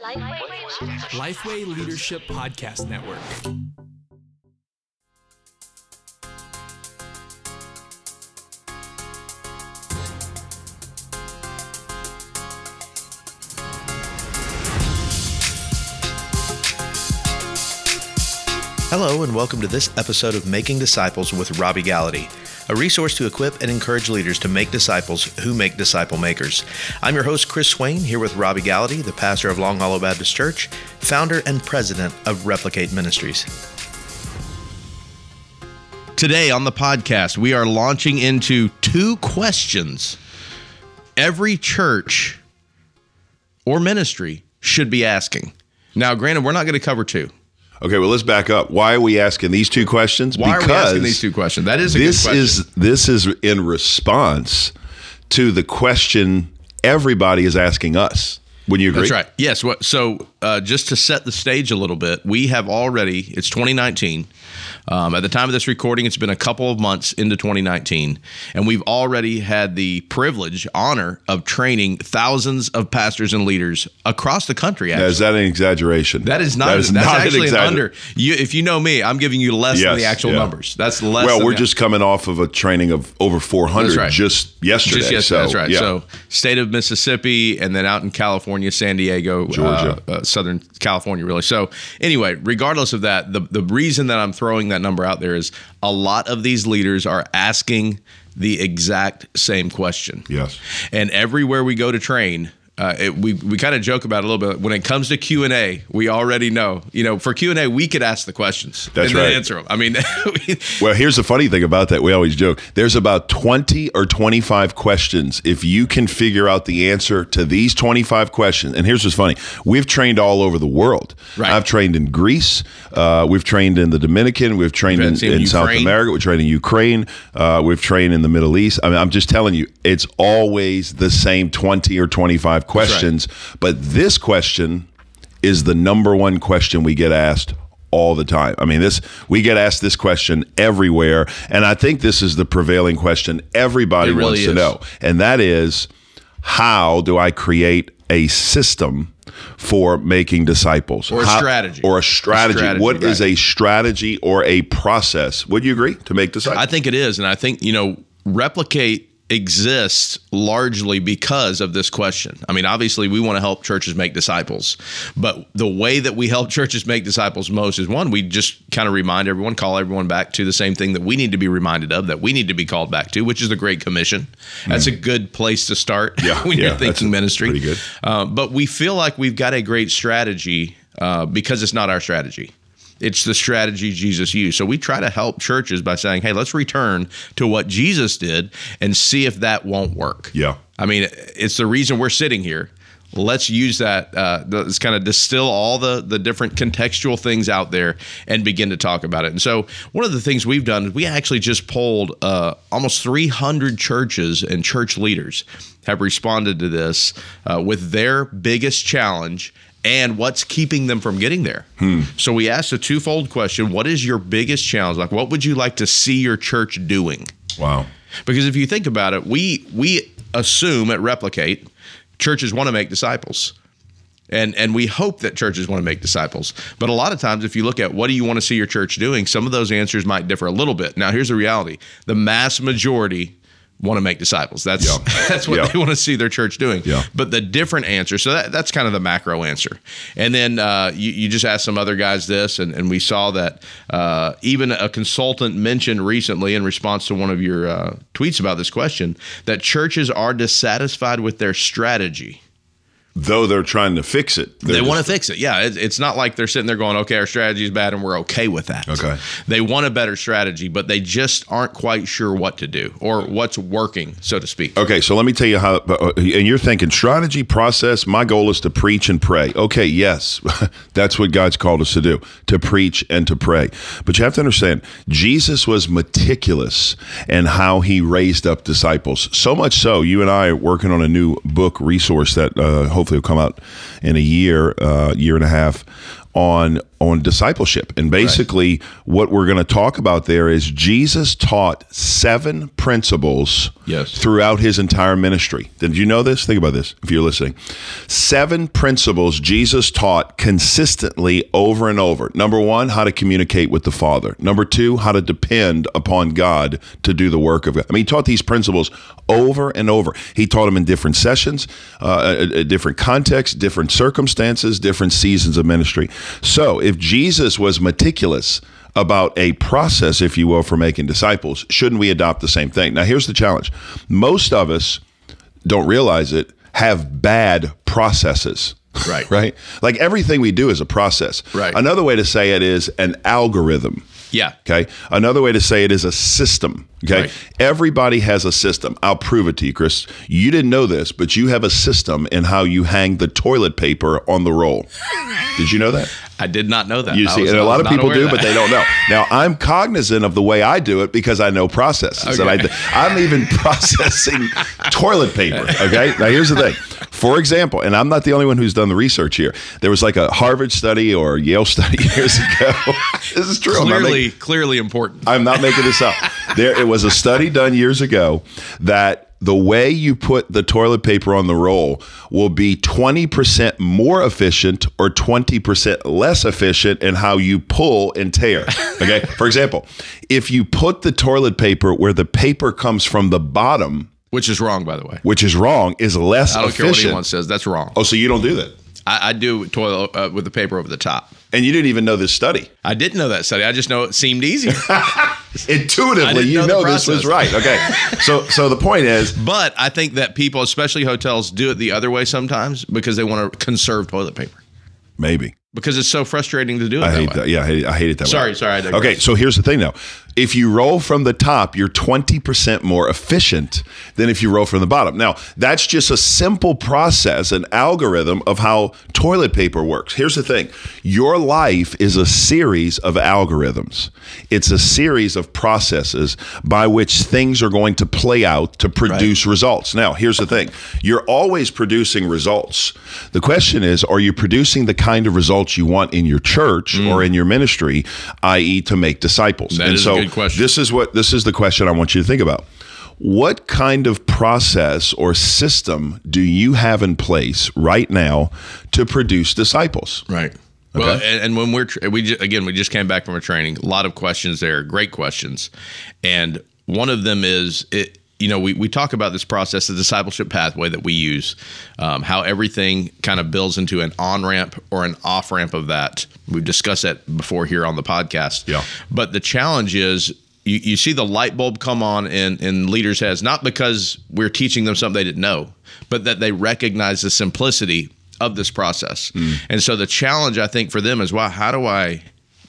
Lifeway Leadership Podcast Network. Hello, and welcome to this episode of Making Disciples with Robby Gallaty, a resource to equip and encourage leaders to make disciples who make disciple makers. I'm your host, Chris Swain, here with Robby Gallaty, the pastor of Long Hollow Baptist Church, founder and president of Replicate Ministries. Today on the podcast, we are launching into two questions every church or ministry should be asking. Now, granted, we're not going to cover two. Okay, well, let's back up. Why are we asking these two questions? Why are we asking these two questions? That is a this good question. is this is in response to the question everybody is asking us. Would you agree? That's right. Yes. So, uh, just to set the stage a little bit, we have already. It's 2019. Um, at the time of this recording, it's been a couple of months into 2019, and we've already had the privilege, honor of training thousands of pastors and leaders across the country. Now, is that an exaggeration? That is not. That is that's not actually an, an under. You, if you know me, I'm giving you less than the actual yeah. numbers. That's less. Well, we're just coming off of a training of over 400 right. just yesterday. Just yes, so, that's right. yeah. So, state of Mississippi, and then out in California, San Diego, Georgia. uh, uh, Southern California, really. So, anyway, regardless of that, the the reason that I'm throwing that number out there is a lot of these leaders are asking the exact same question. Yes. And everywhere we go to train. Uh, it, we we kind of joke about it a little bit. When it comes to Q and A, we already know. You know, for Q and A, we could ask the questions That's and right. then answer them. I mean, Well, here's the funny thing about that. We always joke. There's about 20 or 25 questions. If you can figure out the answer to these 25 questions, and here's what's funny we've trained all over the world. Right. I've trained in Greece. Uh, we've trained in the Dominican. We've trained We've in, in South America. We've trained in Ukraine. Uh, we've trained in the Middle East. I mean, I'm just telling you, it's always the same 20 or 25 questions. But this question is the number one question we get asked all the time. I mean, this we get asked this question everywhere, and I think this is the prevailing question everybody really wants to know, and that is how do I create a system for making disciples Or a How- strategy. or a strategy? strategy, What is right. a strategy or a process? Would you agree to make disciples? I think it is, and I think you know, replicate exists largely because of this question. I mean, obviously, we want to help churches make disciples, but the way that we help churches make disciples most is one, we just kind of remind everyone, call everyone back to the same thing that we need to be reminded of, that we need to be called back to, which is the Great Commission. That's a good place to start Mm. Yeah, when yeah, you're thinking ministry. pretty good. Uh, but we feel like we've got a great strategy uh, because it's not our strategy. It's the strategy Jesus used. So we try to help churches by saying, hey, let's return to what Jesus did and see if that won't work. Yeah. I mean, it's the reason we're sitting here. Let's use that. Uh, let's kind of distill all the the different contextual things out there and begin to talk about it. And so, one of the things we've done is we actually just polled uh, almost 300 churches and church leaders have responded to this uh, with their biggest challenge and what's keeping them from getting there. Hmm. So we asked a twofold question: What is your biggest challenge? Like, what would you like to see your church doing? wow. Because if you think about it, we we assume at Replicate, churches want to make disciples. And and we hope that churches want to make disciples. But a lot of times if you look at what do you want to see your church doing, some of those answers might differ a little bit. Now here's the reality. The mass majority want to make disciples. That's Yeah. that's what Yeah. they want to see their church doing. Yeah. But the different answer, so that, that's kind of the macro answer. And then uh, you, you just asked some other guys this, and, and we saw that uh, even a consultant mentioned recently in response to one of your uh, tweets about this question that churches are dissatisfied with their strategy. Though they're trying to fix it, They want to fix it. Yeah, it, it's not like they're sitting there going, "Okay, our strategy is bad, and we're okay with that." Okay. They want a better strategy, but they just aren't quite sure what to do or what's working, so to speak. Okay, so let me tell you how, uh, and you're thinking strategy, process. My goal is to preach and pray. Okay, yes, that's what God's called us to do to preach and to pray. But you have to understand, Jesus was meticulous in how he raised up disciples. So much so, you and I are working on a new book resource that uh, hopefully will come out in a year, uh, year and a half on on discipleship. And basically what we're going to talk about there is Jesus taught seven principles Yes. throughout his entire ministry. Did you know this? Think about this if you're listening. Seven principles Jesus taught consistently over and over. Number 1, how to communicate with the Father. Number 2, how to depend upon God to do the work of God. I mean, he taught these principles over and over. He taught them in different sessions, uh, uh, uh, different contexts, different circumstances, different seasons of ministry. So, if Jesus was meticulous about a process, if you will, for making disciples, shouldn't we adopt the same thing? Now, here's the challenge most of us don't realize it have bad processes. Right. right? Like everything we do is a process. Right. Another way to say it is an algorithm. Yeah. Okay. Another way to say it is a system. Okay. Right. Everybody has a system. I'll prove it to you, Chris. You didn't know this, but you have a system in how you hang the toilet paper on the roll. Did you know that? I did not know that. You I see, was- and a lot of people do, of but they don't know. Now, I'm cognizant of the way I do it because I know processes, and Okay. I, I'm even processing toilet paper. Okay, now here's the thing. For example, and I'm not the only one who's done the research here. There was like a Harvard study or Yale study years ago. this is true. I'm making- Clearly, clearly important. I'm not making this up. There, it was a study done years ago that the way you put the toilet paper on the roll will be 20% more efficient or 20% less efficient in how you pull and tear. Okay. For example, if you put the toilet paper where the paper comes from the bottom, Which is wrong, by the way. which is wrong, is less I don't care what anyone says. That's wrong. oh, so you don't do that. I, I do toilet uh, with the paper over the top. And you didn't even know this study. I didn't know that study. I just know it seemed easier. Intuitively, you know know, this was right. Okay. so so the point is but I think that people, especially hotels, do it the other way sometimes because they want to conserve toilet paper. maybe. Because it's so frustrating to do it I that hate way. that. Yeah, I hate, I hate it that way. Sorry, sorry, Okay, so here's the thing though. If you roll from the top, you're 20% more efficient than if you roll from the bottom. Now, that's just a simple process, an algorithm of how toilet paper works. Here's the thing your life is a series of algorithms, it's a series of processes by which things are going to play out to produce results. Now, here's the thing you're always producing results. The question is, are you producing the kind of results you want in your church or in your ministry, i.e., to make disciples? Mm. That and so good question. this is what this is the question I want you to think about. What kind of process or system do you have in place right now to produce disciples? Right. Well, and, and when we're we ju- again we just came back from a training, a lot of questions there, great questions, and one of them is it. You know, we, we talk about this process, the discipleship pathway that we use, um, how everything kind of builds into an on ramp or an off ramp of that. We've discussed that before here on the podcast. Yeah. But the challenge is you, you see the light bulb come on in, in leaders' heads, not because we're teaching them something they didn't know, but that they recognize the simplicity of this process. And so the challenge I think for them is, wow, how do I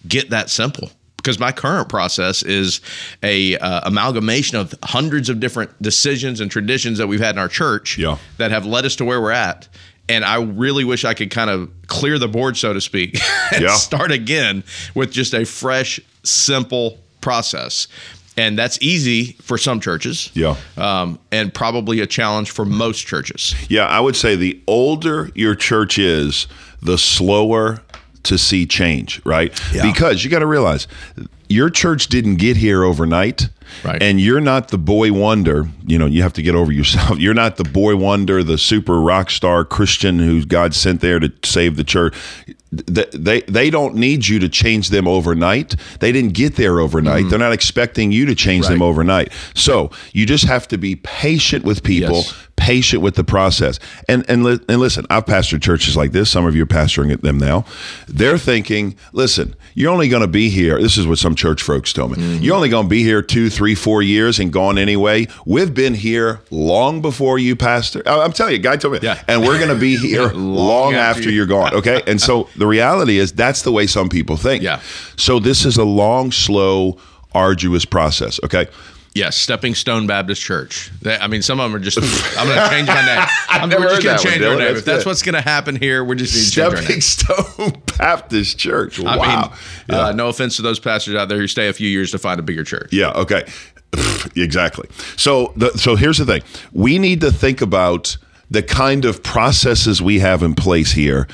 get that simple? Because my current process is a uh, amalgamation of hundreds of different decisions and traditions that we've had in our church Yeah. that have led us to where we're at. And I really wish I could kind of clear the board, so to speak, and Yeah. start again with just a fresh, simple process. And that's easy for some churches. Yeah. Um, and probably a challenge for most churches. Yeah, I would say the older your church is, the slower to see change, right? Yeah. Because you got to realize your church didn't get here overnight. Right. And you're not the boy wonder, you know, you have to get over yourself. You're not the boy wonder, the super rock star Christian who God sent there to save the church. They, they, don't need you to change them overnight. They didn't get there overnight. They're not expecting you to change them Mm-hmm. Overnight. So you just have to be patient with people Yes. patient with the process. And and li- and listen, I've pastored churches like this. Some of you are pastoring them now. They're thinking, listen, you're only going to be here. This is what some church folks tell me. Mm-hmm. You're only going to be here two, three, four years and gone anyway. We've been here long before you, pastor. I'm telling you, guy told me, Yeah. and we're going to be here long, after after you- you're gone. Okay, and so the reality is that's the way some people think. Yeah. So this is a long, slow, arduous process. Okay. Yes, Stepping Stone Baptist Church. That- I mean, some of them are just. I'm going to change my name. I'm, we're just going to one, change our name. That's if that's what's going to happen here, we're just need to change our name. Stepping Stone Baptist Church. I wow. mean, uh, no offense to those pastors out there who stay a few years to find a bigger church. Yeah. Okay. exactly. So the, so here's the thing. We need to think about the kind of processes we have in place here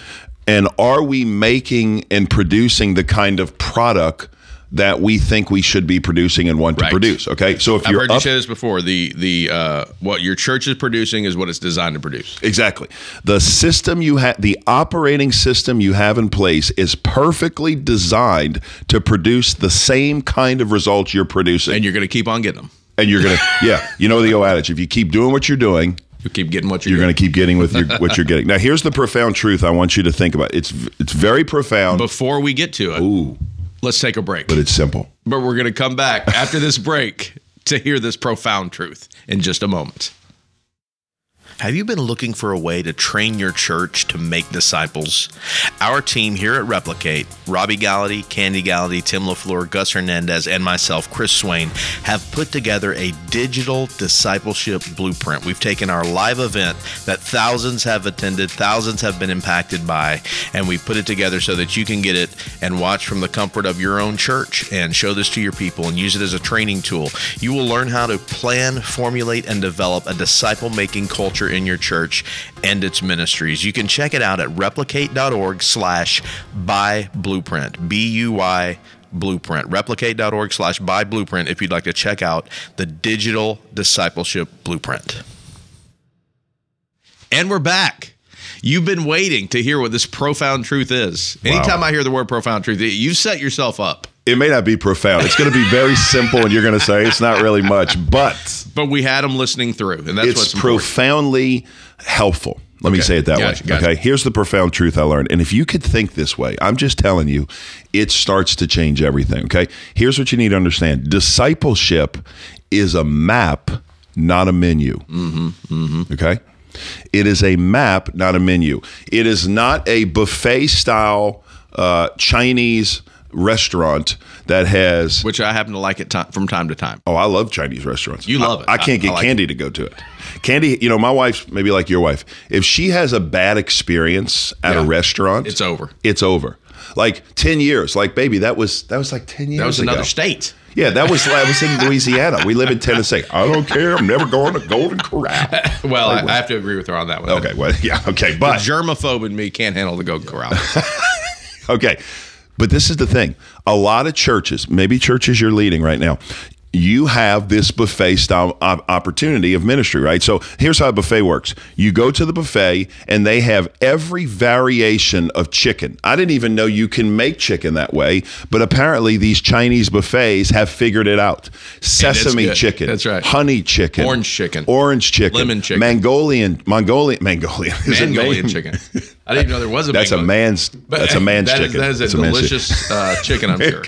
And are we making and producing the kind of product that we think we should be producing and want Right. to produce? Okay. So if I've you're heard you say this before. The the uh, what your church is producing is what it's designed to produce. Exactly. The system you have, the operating system you have in place is perfectly designed to produce the same kind of results you're producing. And you're going to keep on getting them. And you're going to, yeah, you know the old adage if you keep doing what you're doing, You keep getting what you're, you're going to keep getting with your, what you're getting. Now, here's the profound truth I want you to think about. It's it's very profound, Before we get to it, Ooh. let's take a break. but it's simple. But we're going to come back after this break to hear this profound truth in just a moment. Have you been looking for a way to train your church to make disciples? Our team here at Replicate, Robby Gallaty, Kandi Gallaty, Tim LaFleur, Gus Hernandez, and myself, Chris Swain, have put together a digital discipleship blueprint. We've taken our live event that thousands have attended, thousands have been impacted by, and we put it together so that you can get it and watch from the comfort of your own church and show this to your people and use it as a training tool. You will learn how to plan, formulate, and develop a disciple making culture in your church and its ministries. You can check it out at replicate.org slash buy blueprint. B U Y blueprint. Replicate.org slash buy blueprint if you'd like to check out the digital discipleship blueprint. And we're back. You've been waiting to hear what this profound truth is. Anytime I hear the word profound truth, you've set yourself up. It may not be profound. It's going to be very simple, and you're going to say it's not really much, but But we had them listening through, and that's it's what's important. profoundly helpful. Let me say it that Gotcha, way. gotcha. Okay. Here's the profound truth I learned. And if you could think this way, I'm just telling you, it starts to change everything. Okay. Here's what you need to understand discipleship is a map, not a menu. Mm-hmm, Okay. It is a map, not a menu. It is not a buffet style uh, Chinese restaurant that has which I happen to like it from time to time. Oh, I love Chinese restaurants. You love I, it. I can't I- get I like Kandi to go to it. Kandi, you know, my wife's maybe like your wife. If she has a bad experience at a restaurant, It's over. It's over. Like ten years. Like baby, that was that was like ten years. That was ago. another state. Yeah, that was I was in Louisiana. We live in Tennessee. I don't care. I'm never going to Golden Corral. Well, I, I have to agree with her on that one. Okay, well, yeah, okay, The but germaphobe in me can't handle the Golden Corral. Okay. But this is the thing. A lot of churches, maybe churches you're leading right now, you have this buffet style opportunity of ministry, right? So here's how a buffet works. You go to the buffet and they have every variation of chicken. I didn't even know you can make chicken that way, but apparently these Chinese buffets have figured it out. Sesame chicken. That's right. Honey chicken. Orange chicken. Orange chicken. Lemon chicken. Mongolian. Mongolian. Mongolian. Mongolian chicken. I didn't even know there was a. That's a man's. But that's a man's that is- chicken. that is a chicken. delicious uh, chicken. I'm sure.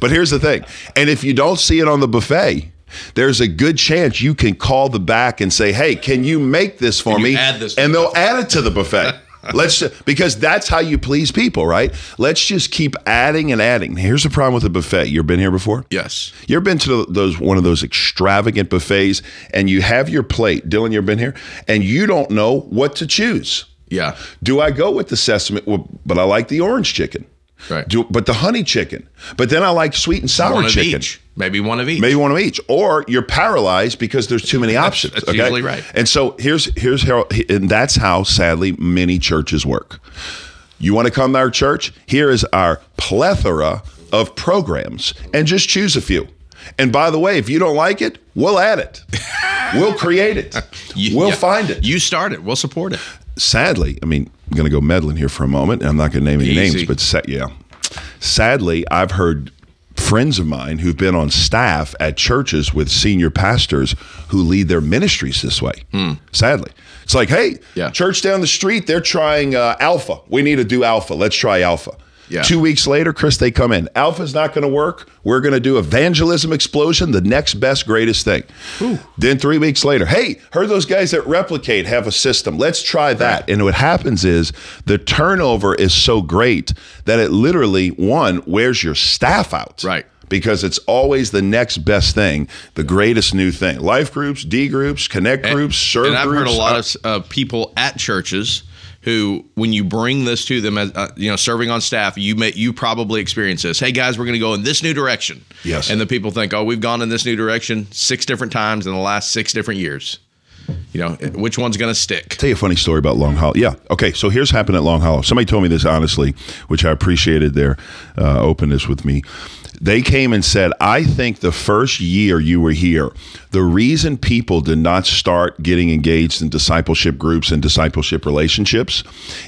But here's the thing. And if you don't see it on the buffet, there's a good chance you can call the back and say, "Hey, can you make this for Can me?" add this and they'll add it to the buffet. Let's just, because that's how you please people, right? Let's just keep adding and adding. Here's the problem with the buffet. You've been here before? Yes. You've been to those one of those extravagant buffets and you have your plate, Dylan? you've been here? And you don't know what to choose. Yeah. Do I go with the sesame? Well, but I like the orange chicken. Right. Do, but the honey chicken. But then I like sweet and sour One chicken. each. Maybe one of each. Maybe one of each, or you're paralyzed because there's too many options. that's okay? usually right. And so here's here's how, and that's how sadly many churches work. You want to come to our church? Here is our plethora of programs, and just choose a few. And by the way, if you don't like it, we'll add it. we'll create it. You- we'll yeah. find it. You start it. We'll support it. Sadly, I mean, I'm going to go meddling here for a moment. and I'm not going to name any Easy. names, but sa- yeah, sadly, I've heard friends of mine who've been on staff at churches with senior pastors who lead their ministries this way. Sadly, it's like, hey, Hmm. Yeah. church down the street, they're trying uh, Alpha. We need to do Alpha. Let's try Alpha. Yeah. Two weeks later, Chris, they come in. Alpha's not going to work. We're going to do evangelism explosion, the next best, greatest thing. Then three weeks later, hey, heard those guys that replicate have a system. Let's try that. And what happens is the turnover is so great that it literally, one, wears your staff out. Right. Because it's always the next best thing, the greatest new thing. Life groups, D groups, connect groups, serve and I've groups. heard a lot of uh, people at churches who, when you bring this to them, as uh, you know, serving on staff, you may you probably experience this. Hey guys, we're going to go in this new direction. Yes. And the people think, oh, we've gone in this new direction six different times in the last six different years. You know, which one's going to stick? tell you a funny story about Long Hollow. Yeah. Okay. So here's happened at Long Hollow. Somebody told me this honestly, which I appreciated their uh, openness with me. They came and said, I think the first year you were here, the reason people did not start getting engaged in discipleship groups and discipleship relationships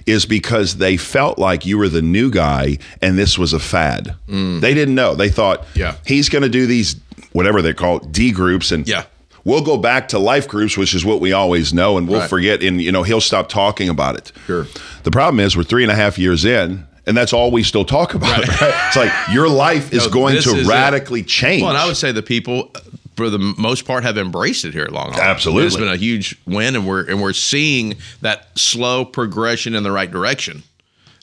is because they felt like you were the new guy and this was a fad. They didn't know. They thought, Yeah. he's going to do these, whatever they call it, D groups. And Yeah. We'll go back to life groups, which is what we always know, and we'll Right. forget. And you know, he'll stop talking about it. Sure. The problem is, we're three and a half years in, and that's all we still talk about. Right. It's like your life is No, going to is it. radically change. Well, and I would say the people, uh, for the most part, have embraced it here at Long Hollow. Absolutely. it's been a huge win, and we're and we're seeing that slow progression in the right direction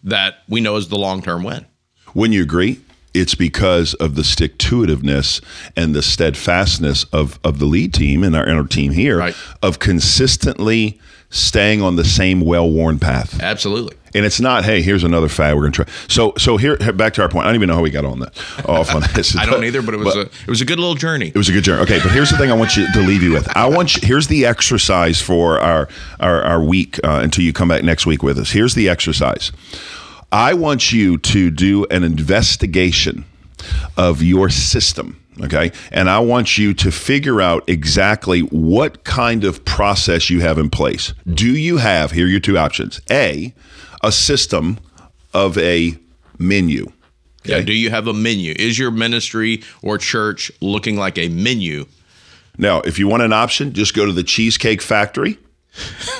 that we know is the long term win. Wouldn't you agree? It's because of the stick to itiveness and the steadfastness of, of the lead team and our, and our team here Right. of consistently staying on the same well worn path. Absolutely. And it's not, hey, here's another fad we're going to try. So, so here, back to our point. I don't even know how we got on that off on this. I don't either, but it was a it was a good little journey. It was a good journey. Okay, but here's the thing I want you to leave you with. I want you, here's the exercise for our our, our week uh, until you come back next week with us. Here's the exercise. I want you to do an investigation of your system. Okay. And I want you to figure out exactly what kind of process you have in place. Do you have, here are your two options A, a system of a menu. Yeah. Do you have a menu? Is your ministry or church looking like a menu? Now, if you want an option, just go to the Cheesecake Factory.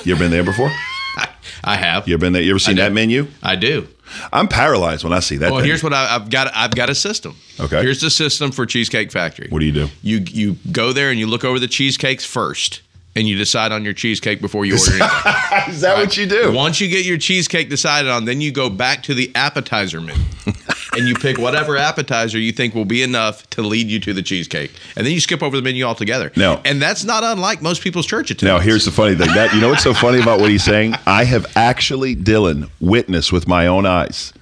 You ever been there before? I have. You ever been there? You ever seen that menu? I do. I'm paralyzed when I see that. Well, thing. here's what I, I've got. I've got a system. Okay. Here's the system for Cheesecake Factory. What do you do? You you go there and you look over the cheesecakes first, and you decide on your cheesecake before you order anything. Is that what you do? Once you get your cheesecake decided on, then you go back to the appetizer menu. And you pick whatever appetizer you think will be enough to lead you to the cheesecake. And then you skip over the menu altogether. No, and that's not unlike most people's church attendance. Now, here's the funny thing. That you know what's so funny about what he's saying? I have actually, Dylan, witnessed with my own eyes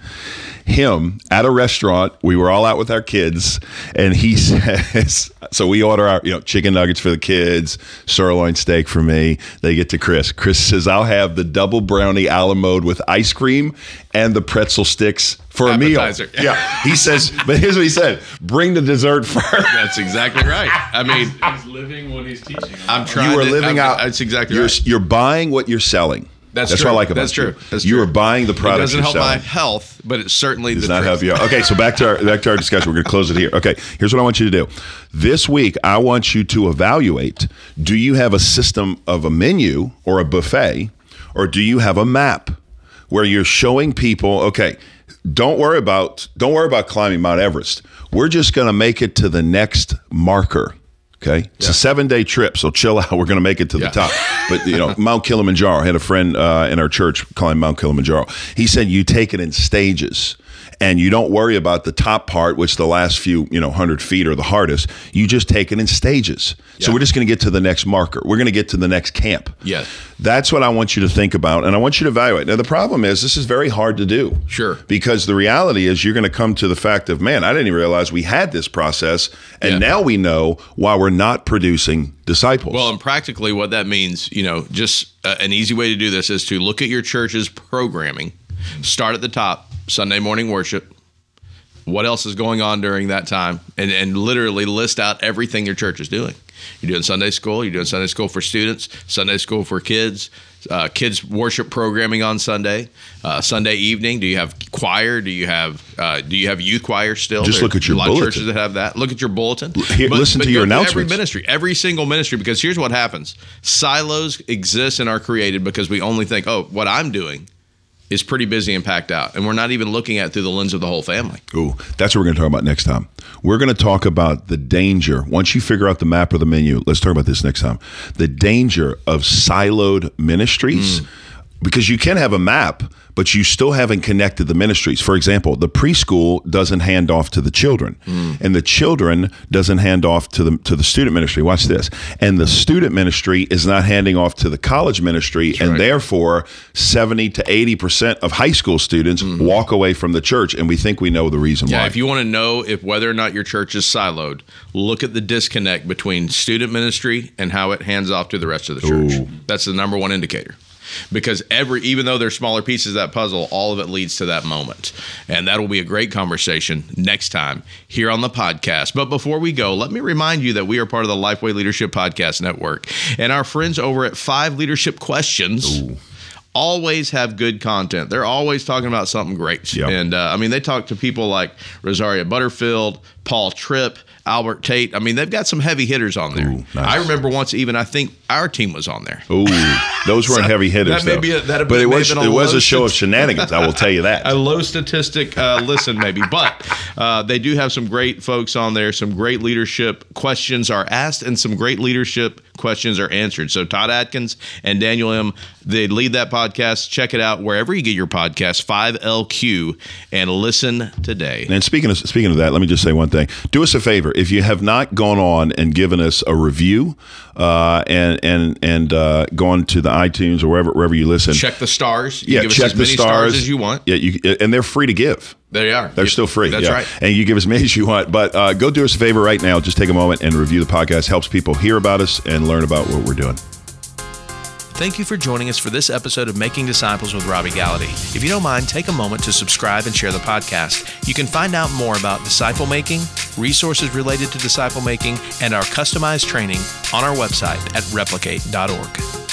him at a restaurant. We were all out with our kids, and he says, "So we order our, you know, chicken nuggets for the kids, sirloin steak for me. They get to Chris. Chris says, "I'll have the double brownie a la mode with ice cream and the pretzel sticks for a meal." Yeah, he says. But here's what he said: Bring the dessert first. that's exactly right. I mean, He's living what he's teaching. I'm trying you are to, living I'm- out. That's exactly you're, right. You're buying what you're selling. That's what true. I like about That's you. true. That's You are buying the product. It doesn't you're help my health, but it certainly Does the not truth. help you out. Okay, so back to our back to our discussion. We're going to close it here. Okay, here's what I want you to do. This week, I want you to evaluate: Do you have a system of a menu or a buffet, or do you have a map where you're showing people? Okay, don't worry about don't worry about climbing Mount Everest. We're just going to make it to the next marker. Okay, it's a seven day trip, so chill out. We're going to make it to Yeah. the top. But you know, Mount Kilimanjaro. I had a friend uh, in our church climb Mount Kilimanjaro. He said you take it in stages, and you don't worry about the top part, which the last few you know hundred feet are the hardest. You just take it in stages. So we're just going to get to the next marker. We're going to get to the next camp. Yes. That's what I want you to think about, and I want you to evaluate. Now, the problem is this is very hard to do. Sure. Because the reality is you're going to come to the fact of, man, I didn't even realize we had this process, and Yeah. now we know why we're not producing disciples. Well, and practically what that means, you know, just uh, an easy way to do this is to look at your church's programming, start at the top, Sunday morning worship. What else is going on during that time? And, and literally list out everything your church is doing. You're doing Sunday school, you're doing Sunday school for students, Sunday school for kids, uh, kids worship programming on Sunday, uh, Sunday evening. Do you have choir? Do you have uh, do you have youth choir still? Just There- look at your a lot of churches that have that. Look at your bulletin. Here, listen to your announcements. Every ministry, every single ministry, because here's what happens: silos exist and are created because we only think, oh, what I'm doing is pretty busy and packed out, and we're not even looking at it through the lens of the whole family. Ooh, that's what we're going to talk about next time. We're going to talk about the danger. Once you figure out the map or the menu, let's talk about this next time. The danger of siloed ministries mm. Because you can have a map, but you still haven't connected the ministries. For example, the preschool doesn't hand off to the children, hmm. and the children doesn't hand off to the to the student ministry. Watch this, and the student ministry is not handing off to the college ministry, and right. therefore seventy to eighty percent of high school students hmm. walk away from the church, and we think we know the reason Yeah, why. if you want to know if whether or not your church is siloed, look at the disconnect between student ministry and how it hands off to the rest of the church. Ooh. That's the number one indicator. Because every even though they're smaller pieces of that puzzle, all of it leads to that moment. And that'll be a great conversation next time here on the podcast. But before we go, let me remind you that we are part of the Lifeway Leadership Podcast Network. And our friends over at Five Leadership Questions always have good content. They're always talking about something great. Yep. And uh, I mean, they talk to people like Rosaria Butterfield, Paul Tripp, Albert Tate. I mean, they've got some heavy hitters on there. Ooh, nice. I remember once even I think our team was on there. Ooh, those weren't heavy hitters, that may though. be a- that'd but it was it a was a show of shenanigans. I will tell you that. A low statistic uh, listen, maybe, but uh, they do have some great folks on there. Some great leadership questions are asked, and some great leadership questions are answered. So Todd Adkins and Daniel Im. They lead that podcast. Check it out wherever you get your podcast. Five LQ and listen today. And speaking of speaking of that, let me just say one thing. Do us a favor if you have not gone on and given us a review, uh, and and and uh, gone to the iTunes or wherever wherever you listen. Check the stars. You yeah, give us check as the many stars. as you want. Yeah, you, and they're free to give. There you are. They're You- still free. That's yeah. right. And you give as many as you want. But uh, go do us a favor right now. Just take a moment and review the podcast. Helps people hear about us and learn about what we're doing. Thank you for joining us for this episode of Making Disciples with Robby Gallaty. If you don't mind, take a moment to subscribe and share the podcast. You can find out more about disciple making, resources related to disciple making, and our customized training on our website at replicate.org.